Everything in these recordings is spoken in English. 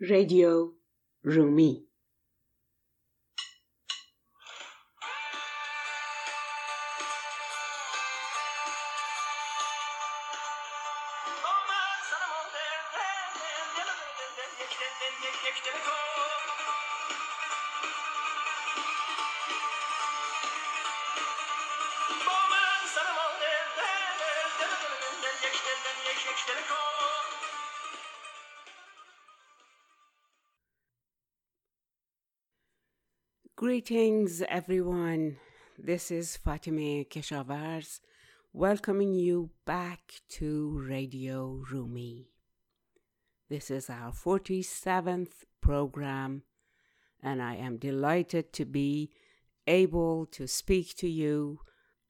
Radio Rumi. Greetings, everyone. This is Fatima Keshavarz welcoming you back to Radio Rumi. This is our 47th program, and I am delighted to be able to speak to you,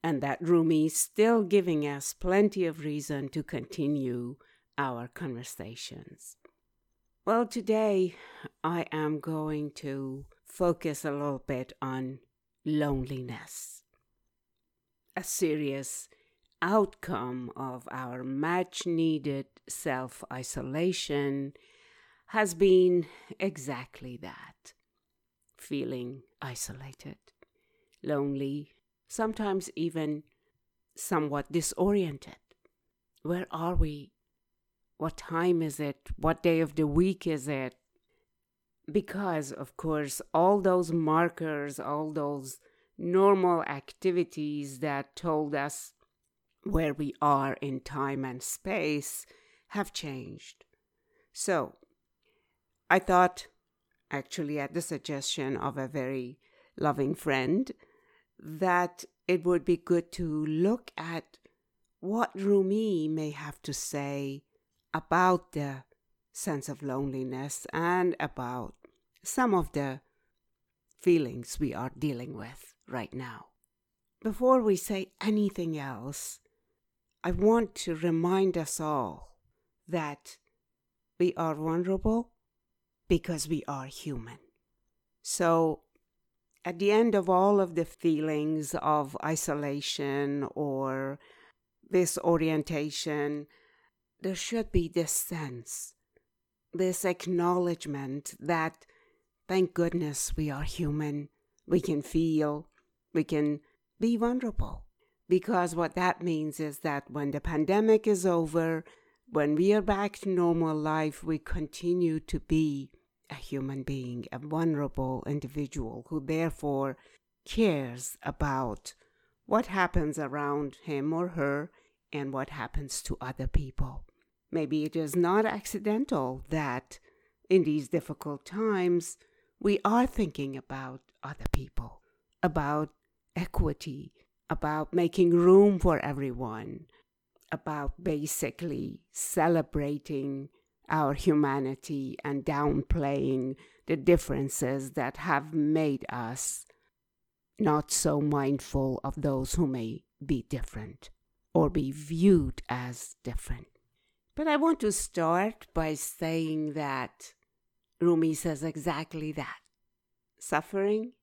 and that Rumi is still giving us plenty of reason to continue our conversations. Well, today I am going to focus a little bit on loneliness, a serious outcome of our much needed self isolation has been exactly that feeling isolated, lonely, sometimes even somewhat disoriented. Where are we? What time is it? What day of the week is it? Because, of course, all those markers, all those normal activities that told us where we are in time and space have changed. So, I thought, actually, at the suggestion of a very loving friend, that it would be good to look at what Rumi may have to say about the sense of loneliness and about some of the feelings we are dealing with right now. Before we say anything else, I want to remind us all that we are vulnerable because we are human. So, at the end of all of the feelings of isolation or disorientation, there should be this sense, this acknowledgement that Thank goodness we are human. We can feel, we can be vulnerable. Because what that means is that when the pandemic is over, when we are back to normal life, we continue to be a human being, a vulnerable individual who therefore cares about what happens around him or her and what happens to other people. Maybe it is not accidental that in these difficult times, we are thinking about other people, about equity, about making room for everyone, about basically celebrating our humanity and downplaying the differences that have made us not so mindful of those who may be different or be viewed as different. But I want to start by saying that Rumi says exactly that. Suffering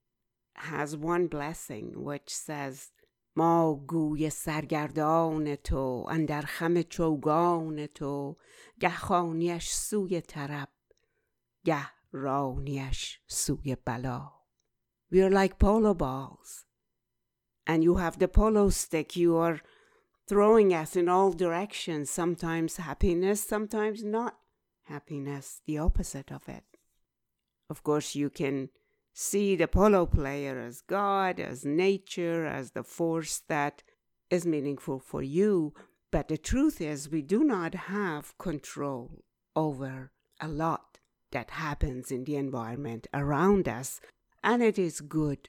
has one blessing which says ما گوی سرگردان تو اندر خم چوگان تو گه خانیش سوی طرب گه رانیش سوی بلا We are like polo balls and you have the polo stick you are throwing us in all directions sometimes happiness sometimes not happiness, the opposite of it. Of course, you can see the polo player as God, as nature, as the force that is meaningful for you. But the truth is, we do not have control over a lot that happens in the environment around us. And it is good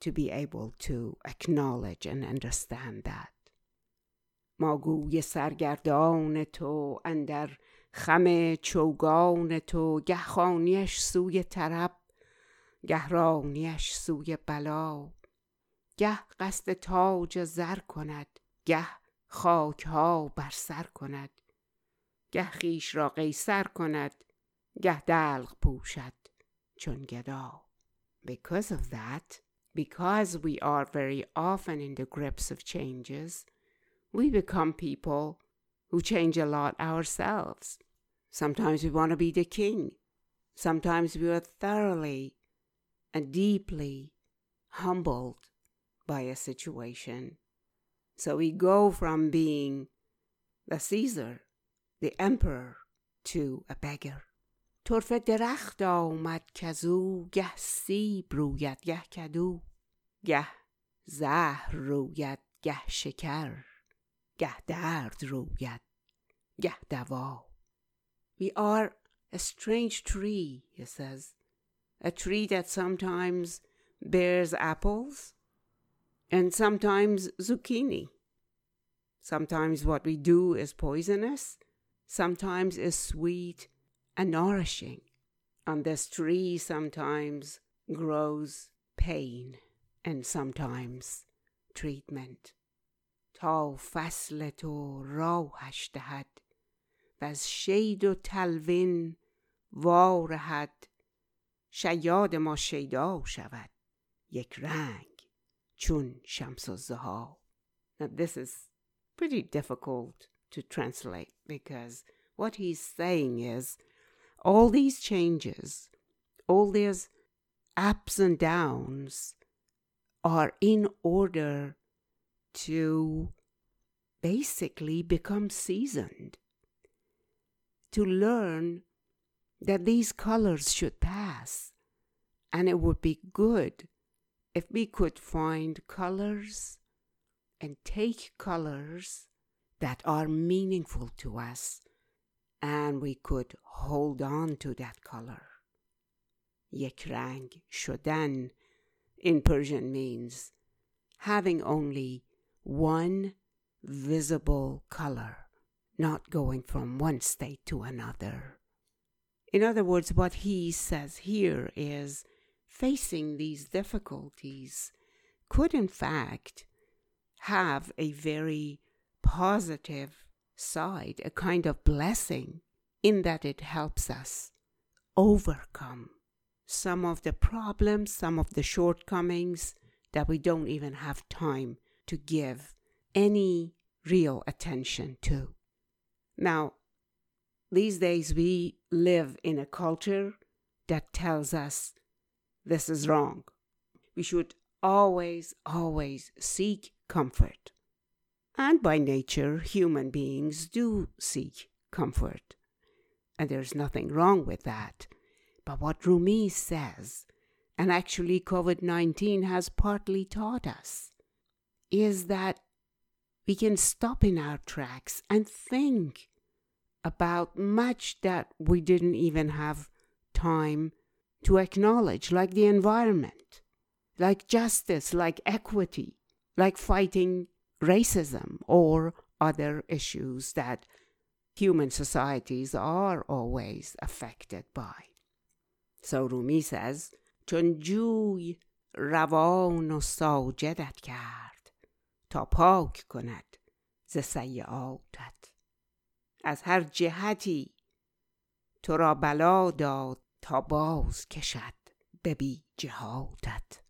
to be able to acknowledge and understand that. ما گوی سرگردان تو اندر خم چوگان تو گه خانیش سوی طرب گه رانیش سوی بلا. گه قصد تاج زر کند گه خاک ها بر سر کند. گه خیش را قیصر کند گه دلق پوشد چون گدا. Because of that because we are very often in the grips of changes we become people who change a lot ourselves. Sometimes we want to be the king. Sometimes we are thoroughly and deeply humbled by a situation. So we go from being the Caesar, the emperor, to a beggar. طرف درخت آمد کزو گه سیب روید گه کدو گه زهر روید گه شکر گه درد روید گه دوا We are a strange tree, he says. A tree that sometimes bears apples and sometimes zucchini. Sometimes what we do is poisonous, sometimes is sweet and nourishing. On this tree sometimes grows pain and sometimes treatment. تا فصل تو راهش دهد و از شید و تلوین وارهد شیاد ما شیدا شود یک رنگ چون شمس الزها Now this is pretty difficult to translate because what he's saying is all these changes, all these ups and downs are in order to basically become seasoned, to learn that these colors should pass. And it would be good if we could find colors and take colors that are meaningful to us and we could hold on to that color. یک رنگ شدن in Persian means having only one visible color, not going from one state to another. In other words, what he says here is facing these difficulties could, in fact, have a very positive side, a kind of blessing, in that it helps us overcome some of the problems, some of the shortcomings that we don't even have time to give any real attention to. Now, these days we live in a culture that tells us this is wrong. We should always, always seek comfort. And by nature, human beings do seek comfort. And there's nothing wrong with that. But what Rumi says, and actually COVID 19 has partly taught us, is that we can stop in our tracks and think about much that we didn't even have time to acknowledge, like the environment, like justice, like equity, like fighting racism or other issues that human societies are always affected by. So Rumi says, چون جوی روان و ساجدت کرد تا پاک کند ز سیعاتت از هر جهتی تو را بلا داد تا باز کشد به بی جهاتت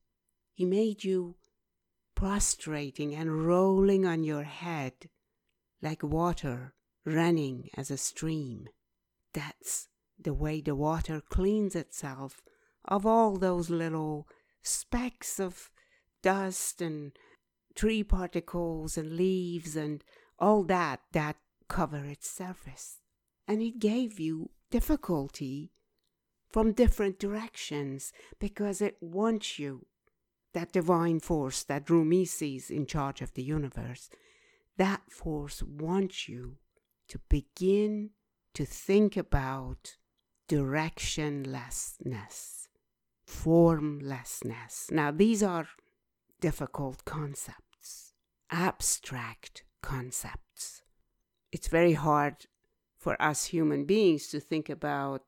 He made you prostrating and rolling on your head like water running as a stream. That's the way the water cleans itself of all those little specks of dust and tree particles and leaves and all that that cover its surface. And it gave you difficulty from different directions because it wants you, that divine force that Rumi sees in charge of the universe, that force wants you to begin to think about directionlessness, formlessness. Now, these are difficult concepts, abstract concepts. It's very hard for us human beings to think about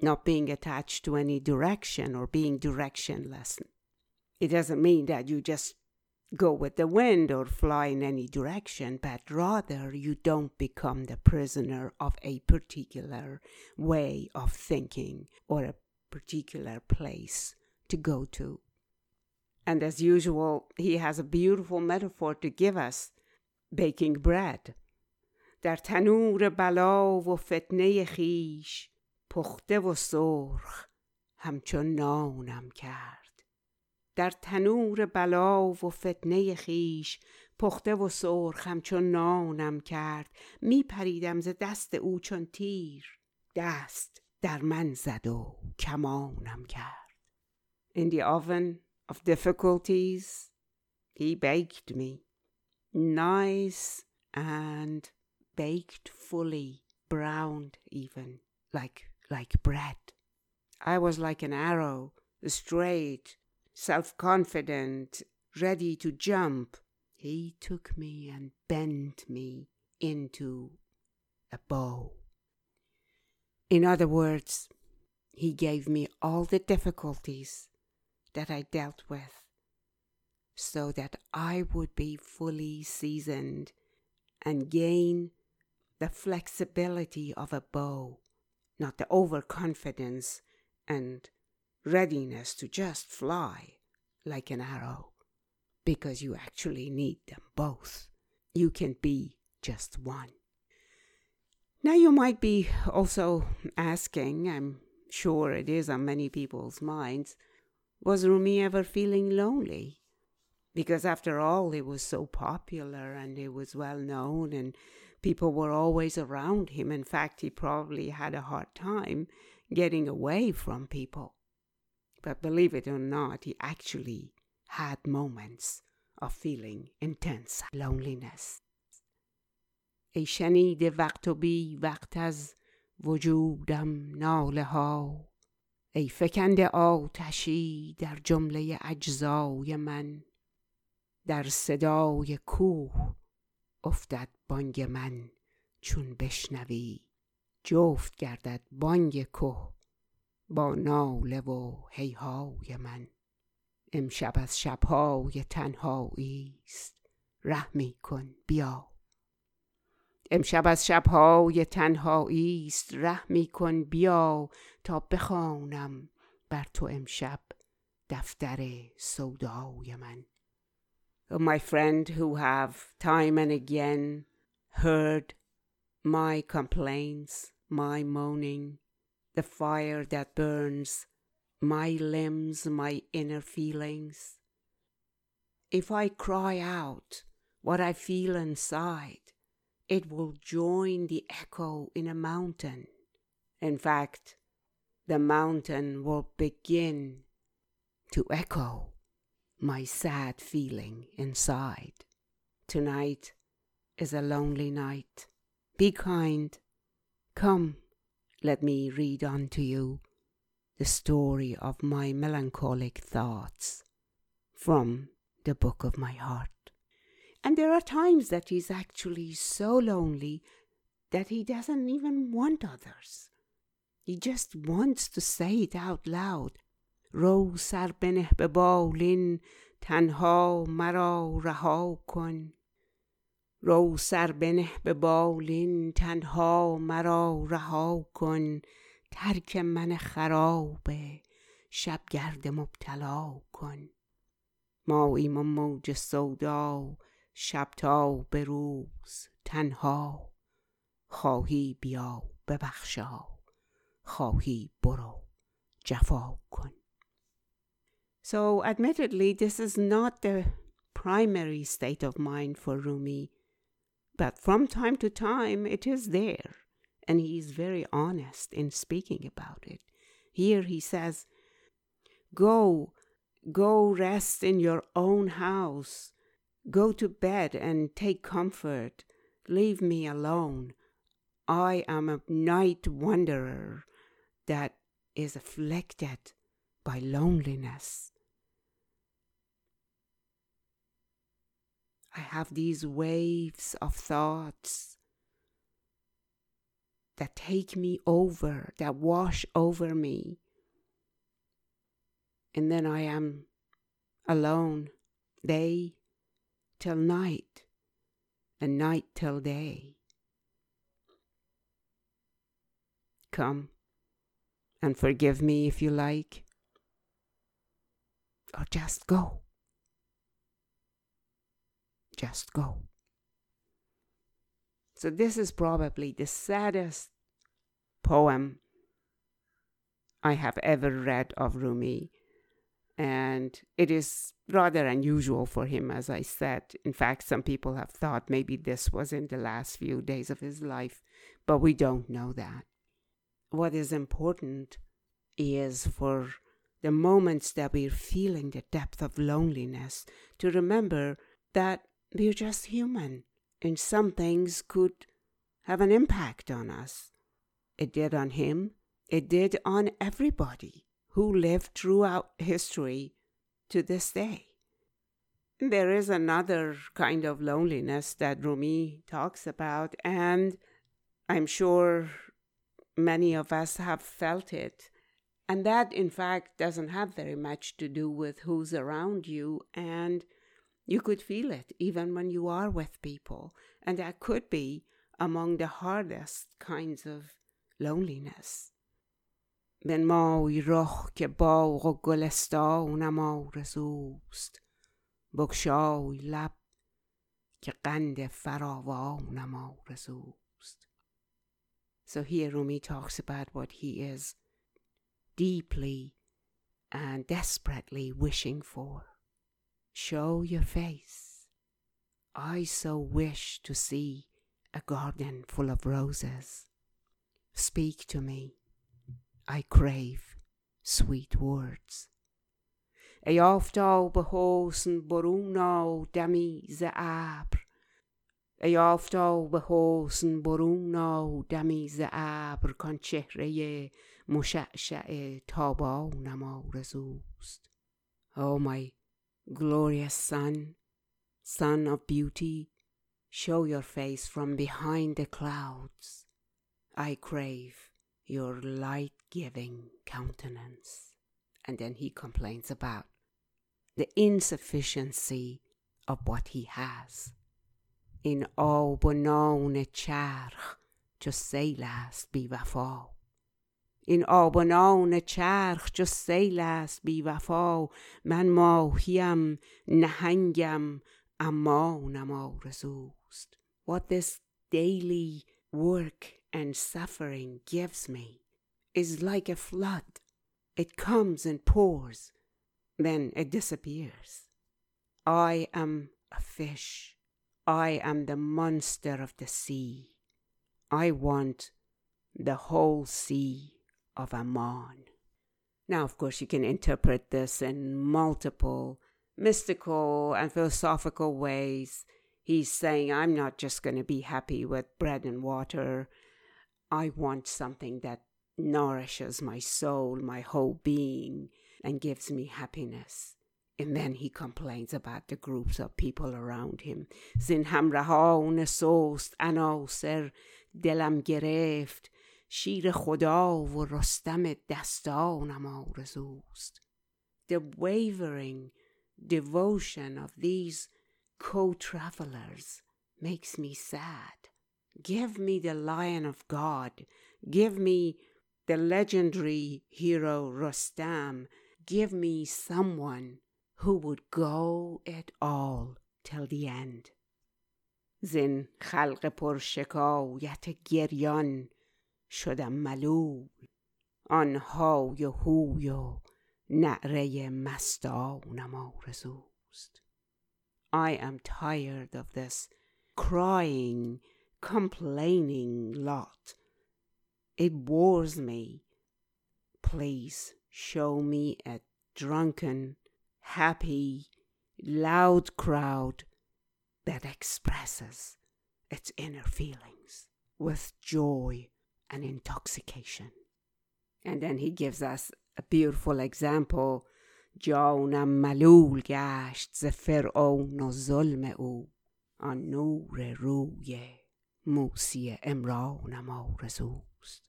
not being attached to any direction or being directionless. It doesn't mean that you just go with the wind or fly in any direction, but rather you don't become the prisoner of a particular way of thinking or a particular place to go to. And as usual, he has a beautiful metaphor to give us baking bread. در تنور بلا و فتنه خیش پخته و سرخ همچون نانم کرد. در تنور بلا و فتنه خیش پخته و سرخ همچون نانم کرد. می پریدم ز دست او چون تیر دست در من زد و کمانم کرد. In the oven of difficulties. He baked me nice and baked fully browned even like like bread. I was like an arrow straight self-confident ready to jump. He took me and bent me into a bow. In other words, he gave me all the difficulties that I dealt with so that I would be fully seasoned and gain the flexibility of a bow, not the overconfidence and readiness to just fly like an arrow because you actually need them both. You can be just one. Now, you might be also asking, I'm sure it is on many people's minds, was Rumi ever feeling lonely? Because after all, he was so popular and he was well known and people were always around him. In fact, he probably had a hard time getting away from people. But believe it or not, he actually had moments of feeling intense loneliness. ای شنیده وقت و بی وقت از وجودم ناله ها ای فکنده آتشی در جمله اجزای من. در صدای کوه افتد بانگ من. چون بشنوی جفت گردد بانگ که با ناله و هیهای من. امشب از شبهای تنهایی است. رحمی کن بیا. امشب از شبهای تنهایی است رحمی کن بیا تا بخوانم بر تو امشب دفتر سودای من oh, my friend who have time and again heard my complaints my moaning the fire that burns my limbs, my inner feelings. If I cry out what I feel inside, it will join the echo in a mountain. In fact, the mountain will begin to echo my sad feeling inside. Tonight is a lonely night. Be kind. Come, let me read unto you the story of my melancholic thoughts from the book of my heart. And there are times that he's actually so lonely that he doesn't even want others. He just wants to say it out loud. رو سر بنه به بالین تنها مرا رها کن رو سر بنه به بالین تنها مرا رها کن ترک من خراب شبگرد مبتلا کن ما ایم موج سودا شب تا به روز تنها خواهی بیا ببخشا خواهی برو جفا کن So admittedly this is not the primary state of mind for Rumi but from time to time it is there and he's very honest in speaking about it. Here he says, Go, go rest in your own house. Go to bed and take comfort. Leave me alone. I am a night wanderer that is afflicted by loneliness. I have these waves of thoughts that take me over, that wash over me. And then I am alone, day till night, and night till day. Come and forgive me if you like, or just go. Just go. So, this is probably the saddest poem I have ever read of Rumi. And it is rather unusual for him, as I said. In fact, some people have thought maybe this was in the last few days of his life, but we don't know that. What is important is for the moments that we're feeling the depth of loneliness to remember that we're just human and some things could have an impact on us. It did on him, it did on everybody who lived throughout history to this day. There is another kind of loneliness that Rumi talks about, and I'm sure many of us have felt it. And that, in fact, doesn't have very much to do with who's around you, and you could feel it even when you are with people. And that could be among the hardest kinds of loneliness. من مای رخ که باغ و گلستانم آرزوست بگشای لب که قند فراوانم آرزوست So here Rumi talks about what he is deeply and desperately wishing for. Show your face. I so wish to see a garden full of roses. Speak to me. I crave sweet words. ای آفتاب حسن برون آو دمی ز ابر ای آفتاب حسن برون آو دمی ز ابر کان چهره مشعشع تابانم آرزوست Oh my glorious sun, sun of beauty, show your face from behind the clouds. I crave your light giving countenance. And then he complains about the insufficiency of what he has. In آب و نان چرخ چو سیل است بی وفا این آب و نان چرخ چو سیل است بی وفا من ماهیم نهنگم اما نمارزوست What this daily work and suffering gives me is like a flood. It comes and pours, then it disappears. I am a fish. I am the monster of the sea. I want the whole sea of Oman. Now, of course, you can interpret this in multiple mystical and philosophical ways. He's saying, I'm not just going to be happy with bread and water. I want something that nourishes my soul, my whole being, and gives me happiness. And then he complains about the groups of people around him. Zin همراهان سوست عناصر دلم گرفت شیر خدا و رستم دستانم آرزوست. The wavering devotion of these co-travelers makes me sad. Give me the Lion of God. Give me the legendary hero Rustam. Give me someone who would go it all till the end. زین خلق پر شکایت گریان شدم ملول آنهای هوی و نعره مستانم آرزوست I am tired of this crying complaining lot. It bores me. Please show me a drunken, happy, loud crowd that expresses its inner feelings with joy and intoxication. And then he gives us a beautiful example. جانم ملول گشت ز فرعون و ظلم او آن نور روی موسی امرانم آرزوست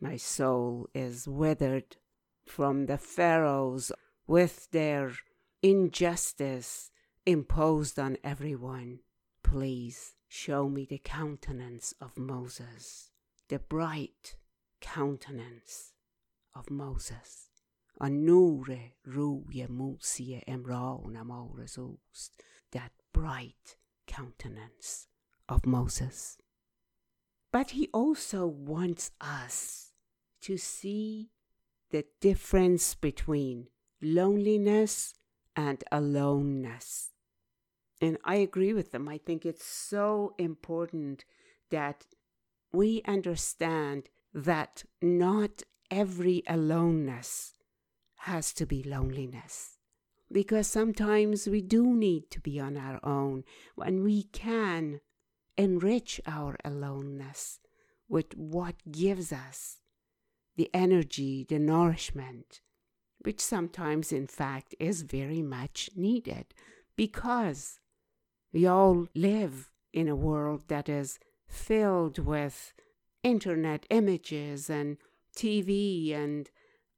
My soul is withered from the pharaohs with their injustice imposed on everyone. Please show me the countenance of Moses, the bright countenance of Moses. آن نور روی موسی امرانم آرزوست that bright countenance of Moses. but he also wants us to see the difference between loneliness and aloneness. And I agree with them. I think it's so important that we understand that not every aloneness has to be loneliness. Because sometimes we do need to be on our own when we can enrich our aloneness with what gives us the energy, the nourishment, which sometimes, in fact, is very much needed because we all live in a world that is filled with internet images and TV and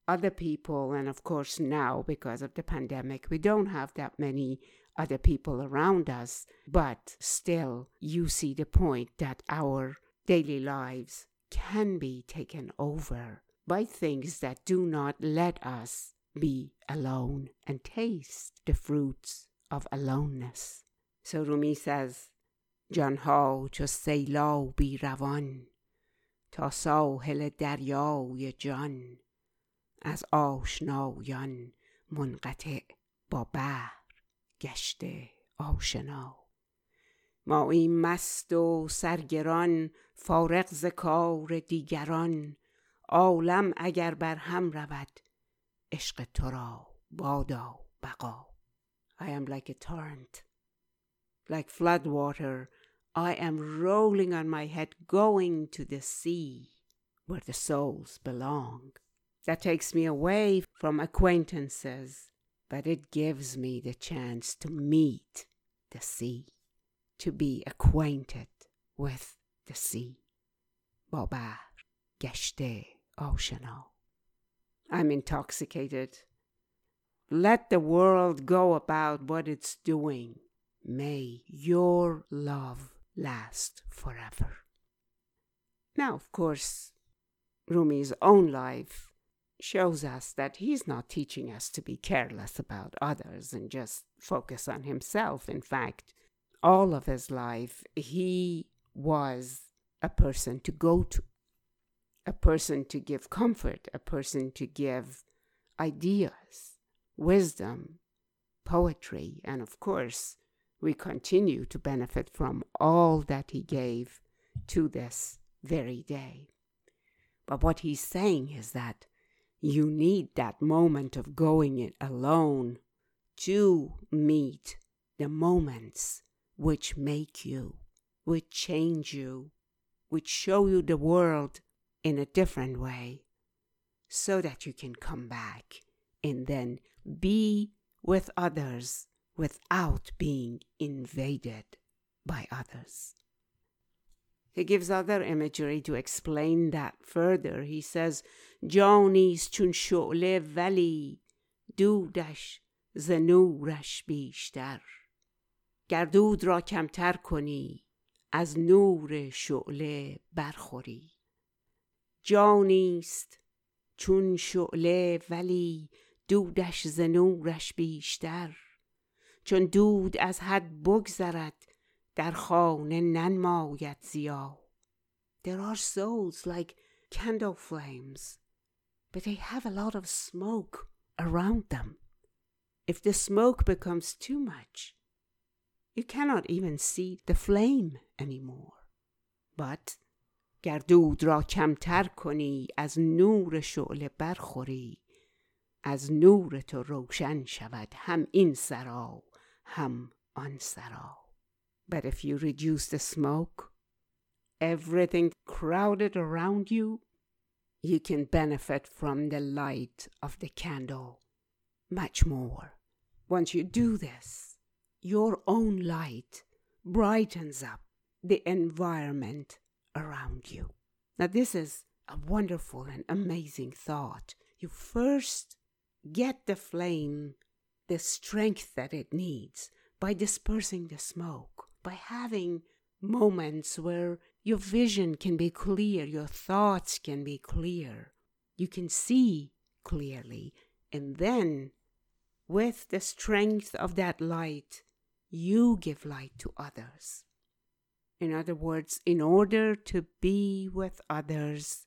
other people. And of course, now, because of the pandemic, we don't have that many other people around us. But still, you see the point that our daily lives can be taken over by things that do not let us be alone and taste the fruits of aloneness. So Rumi says, جانها چو سیلابی روان تا ساحل دریای جان از آشنایان منقطع با بحر گشته آشنا ما این مست و سرگران فارغ ز کار دیگران عالم اگر بر هم رود عشق تو را بادا بقا I am like a torrent like flood water, I am rolling on my head going to the sea where the souls belong. That takes me away from acquaintances, but it gives me the chance to meet the sea, to be acquainted with the sea. Bobar geshte oshano. I'm intoxicated. Let the world go about what it's doing. May your love last forever. Now, of course, Rumi's own life shows us that he's not teaching us to be careless about others and just focus on himself. In fact, all of his life, he was a person to go to, a person to give comfort, a person to give ideas, wisdom, poetry, and of course, we continue to benefit from all that He gave to this very day. But what He's saying is that you need that moment of going it alone to meet the moments which make you, which change you, which show you the world in a different way, so that you can come back and then be with others without being invaded by others. He gives other imagery to explain that further. He says, جانیست چون شعله ولی دودش ز نورش بیشتر گردود را کمتر کنی از نور شعله برخوری جانیست چون شعله ولی دودش ز نورش بیشتر چون دود از حد بگذرد در خانه ننماید زیا There are souls like candle flames, but they have a lot of smoke around them. If the smoke becomes too much, you cannot even see the flame anymore. But گردود را کمتر کنی از نور شعله برخوری از نور تو روشن شود هم این سرا ham ansaro. but if you reduce the smoke, everything crowded around you, you can benefit from the light of the candle much more. Once you do this, your own light brightens up the environment around you. Now, this is a wonderful and amazing thought. You first get the flame the strength that it needs by dispersing the smoke, by having moments where your vision can be clear, your thoughts can be clear, you can see clearly, and then with the strength of that light, you give light to others. In other words, in order to be with others,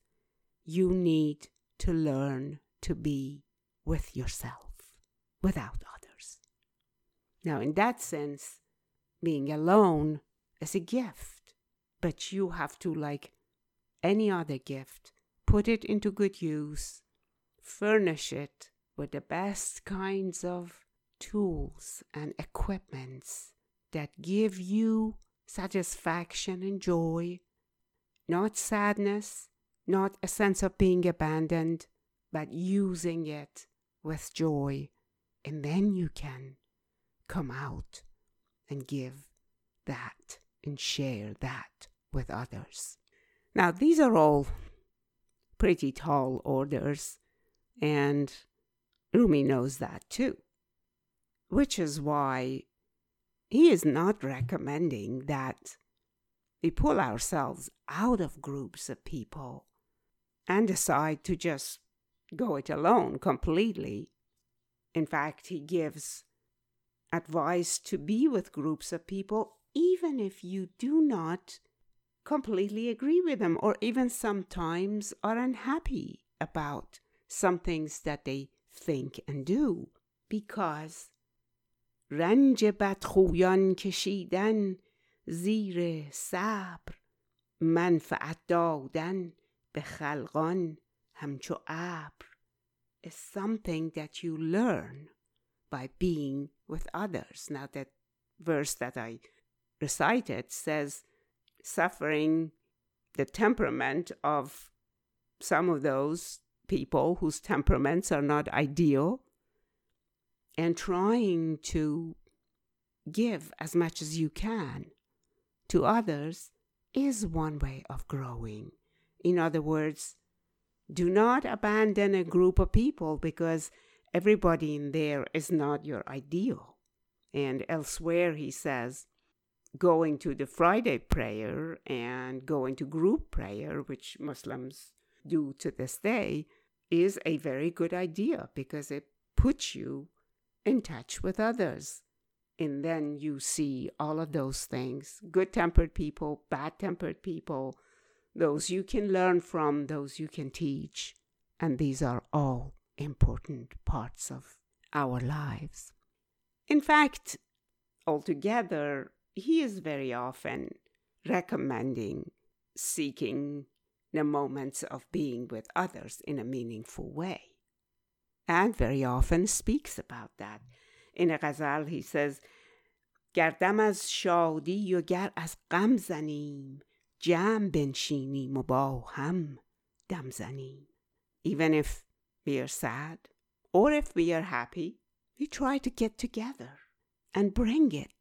you need to learn to be with yourself without others. Now, in that sense, being alone is a gift, but you have to, like any other gift, put it into good use, furnish it with the best kinds of tools and equipments that give you satisfaction and joy, not sadness, not a sense of being abandoned, but using it with joy. And then you can come out and give that and share that with others. Now, these are all pretty tall orders, and Rumi knows that too, which is why he is not recommending that we pull ourselves out of groups of people and decide to just go it alone completely. In fact, he gives advice to be with groups of people even if you do not completely agree with them or even sometimes are unhappy about some things that they think and do because رنج بدخویان کشیدن زیر صبر منفعت دادن به خلقان همچو ابر is something that you learn by being with others. Now that verse that I recited says suffering the temperament of some of those people whose temperaments are not ideal and trying to give as much as you can to others is one way of growing. In other words, do not abandon a group of people because everybody in there is not your ideal. And elsewhere, he says, going to the Friday prayer and going to group prayer, which Muslims do to this day, is a very good idea because it puts you in touch with others. And then you see all of those things good tempered people, bad tempered people, those you can learn from, those you can teach. And these are all important parts of our lives. In fact, altogether, he is very often recommending seeking the moments of being with others in a meaningful way and very often speaks about that. In a ghazal, he says, گردم از شادی و گر از غم زنیم جمع بنشینیم و با هم دم زنیم Even if we are sad or if we are happy, we try to get together and bring it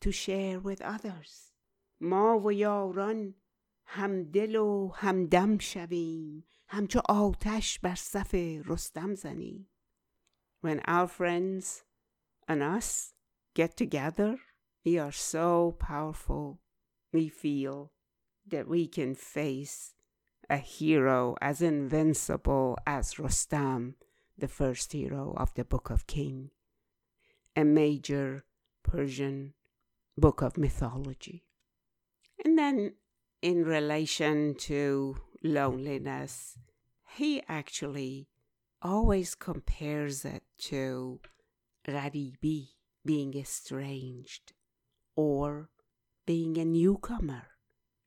to share with others. ما و یاران هم دل و هم دم شویم همچو آتش بر صف رستم زنیم when our friends and us get together we are so powerful we feel that we can face a hero as invincible as Rostam, the first hero of the Book of King, a major Persian book of mythology. And then in relation to loneliness, he actually always compares it to gharibi, being estranged, or being a newcomer,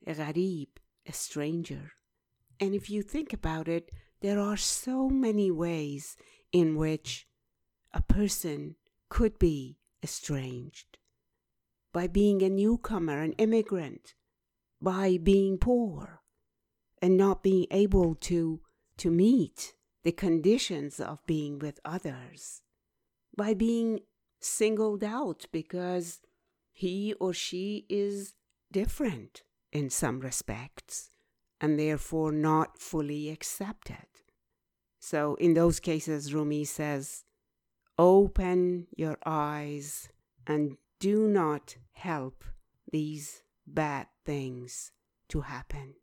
a gharib, a stranger. And if you think about it, there are so many ways in which a person could be estranged. By being a newcomer, an immigrant, by being poor and not being able to to meet the conditions of being with others by being singled out because he or she is different in some respects and therefore not fully accepted. So, in those cases, Rumi says, Open your eyes and do not help these bad things to happen.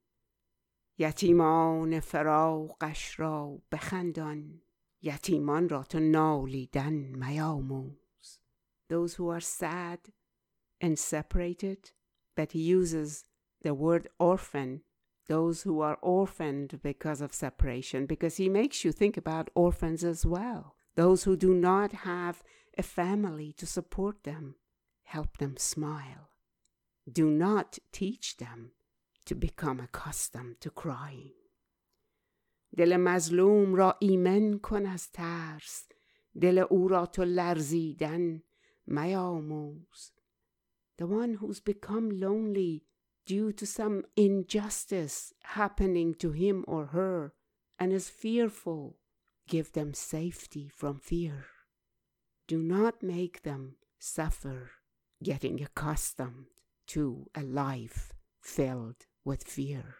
یتیمان فراقش را بخندان یتیمان را تو نالیدن میاموز those who are sad and separated but he uses the word orphan those who are orphaned because of separation, because he makes you think about orphans as well. Those who do not have a family to support them, help them smile. Do not teach them to become accustomed to crying. دل مظلوم را ایمن کن از ترس دل او را تو لرزیدن میاموز the one who's become lonely due to some injustice happening to him or her and is fearful, give them safety from fear. Do not make them suffer getting accustomed to a life filled with fear.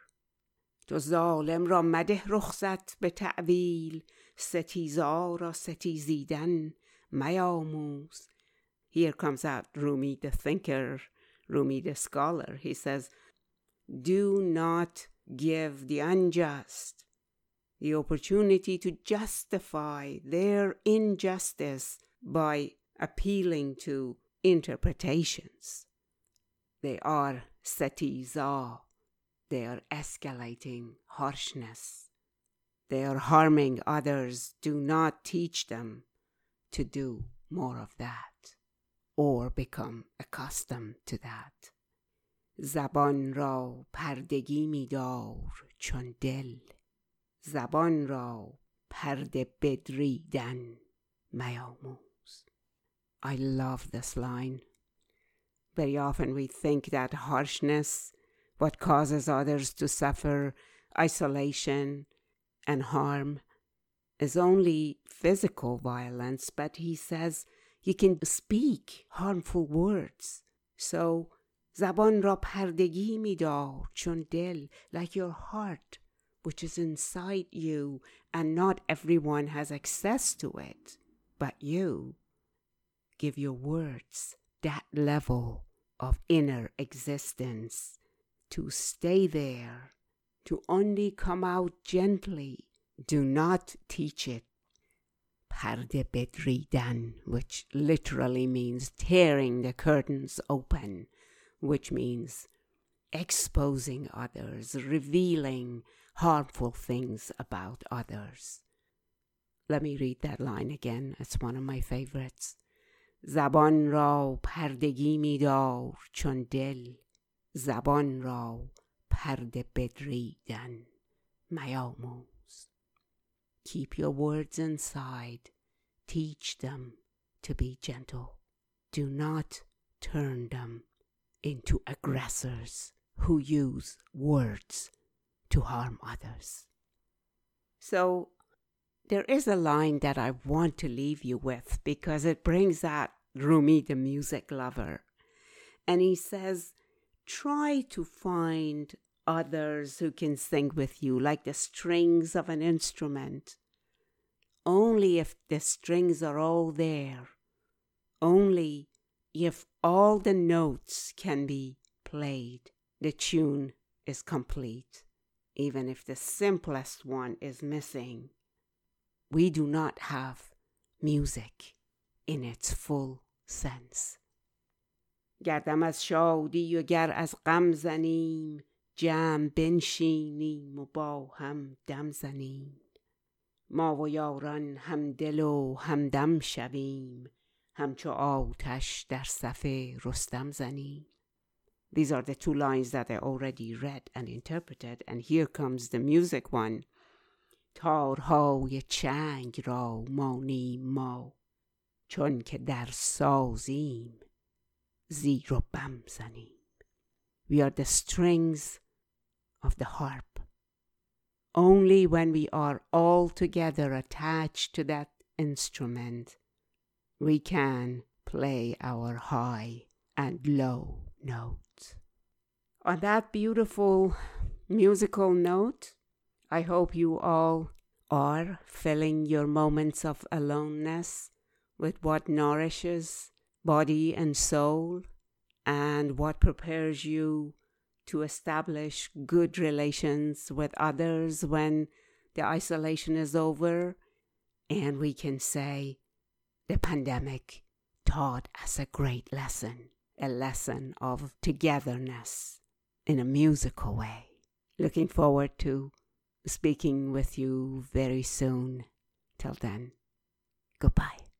تو ظالم را مده رخصت به تعویل ستیزا را ستیزیدن میاموز here comes out Rumi the thinker, Rumi the scholar. He says, Do not give the unjust the opportunity to justify their injustice by appealing to interpretations. They are satiza, they are escalating harshness. They are harming others. Do not teach them to do more of that or become accustomed to that. زبان را پردگی میدار چون دل زبان را پرده بدریدن میاموز I love this line. Very often we think that harshness, what causes others to suffer isolation and harm, is only physical violence, but he says you can speak harmful words. So زبان را پردگی میدار چون دل like your heart which is inside you and not everyone has access to it but you give your words that level of inner existence to stay there to only come out gently do not teach it Parde bedridan, which literally means tearing the curtains open, which means exposing others, revealing harmful things about others. Let me read that line again. It's one of my favorites. زبان را پردگی میدار چون دل زبان را پرده بدریدن میاموز Keep your words inside. Teach them to be gentle. Do not turn them into aggressors who use words to harm others. So, there is a line that I want to leave you with because it brings out Rumi, the music lover. And he says, try to find others who can sing with you, like the strings of an instrument Only if the strings are all there, only if all the notes can be played, the tune is complete, even if the simplest one is missing. We do not have music in its full sense. گردم از شادی و گر از غم زنیم جمع بنشینیم و با هم دم زنیم ما و یاران هم دل و همدم شویم همچو آتش در صف رستم زنیم These are the two lines that I already read and interpreted, and here comes the music one. تارهای چنگ را مانیم ما چون که در سازیم زیر و بم زنیم We are the strings of the harp. Only when we are all together attached to that instrument, we can play our high and low notes. On that beautiful musical note, I hope you all are filling your moments of aloneness with what nourishes body and soul and what prepares you to establish good relations with others when the isolation is over. And we can say the pandemic taught us a great lesson, a lesson of togetherness in a musical way. Looking forward to speaking with you very soon. Till then, goodbye.